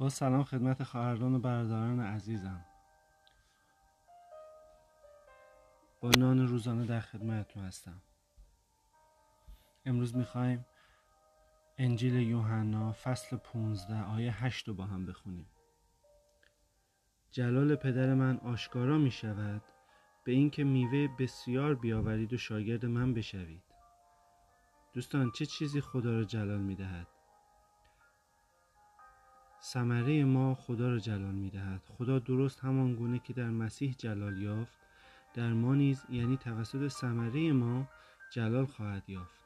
با سلام خدمت خواهران و برادران عزیزم. با نان روزانه در خدمتتون هستم. امروز می‌خوایم انجیل یوحنا فصل 15 آیه 8 رو با هم بخونیم. جلال پدر من آشکارا می شود به اینکه میوه بسیار بیاورید و شاگرد من بشوید. دوستان چه چیزی خدا را جلال می دهد ثمره ما خدا را جلال می دهد خدا درست همان گونه که در مسیح جلال یافت در ما نیز یعنی توسط ثمره ما جلال خواهد یافت.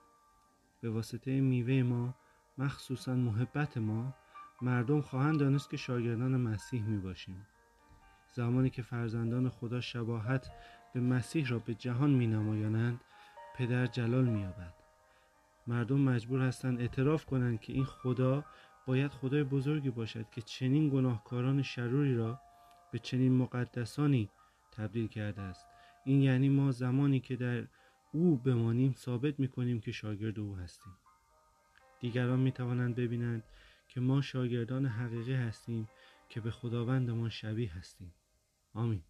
به واسطه میوه ما مخصوصا محبت ما مردم خواهند دانست که شاگردان مسیح می باشیم زمانی که فرزندان خدا شباهت به مسیح را به جهان می نمایانند پدر جلال می یابد مردم مجبور هستند اعتراف کنند که این خدا باید خدای بزرگی باشد که چنین گناهکاران شروری را به چنین مقدسانی تبدیل کرده است. این یعنی ما زمانی که در او بمانیم ثابت می کنیم که شاگرد او هستیم. دیگران می توانند ببینند که ما شاگردان حقیقی هستیم که به خداوندمان شبیه هستیم. آمین.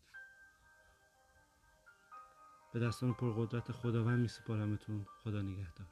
به دستان پرقدرت خداوند می سپارمتون خدا نگهدار.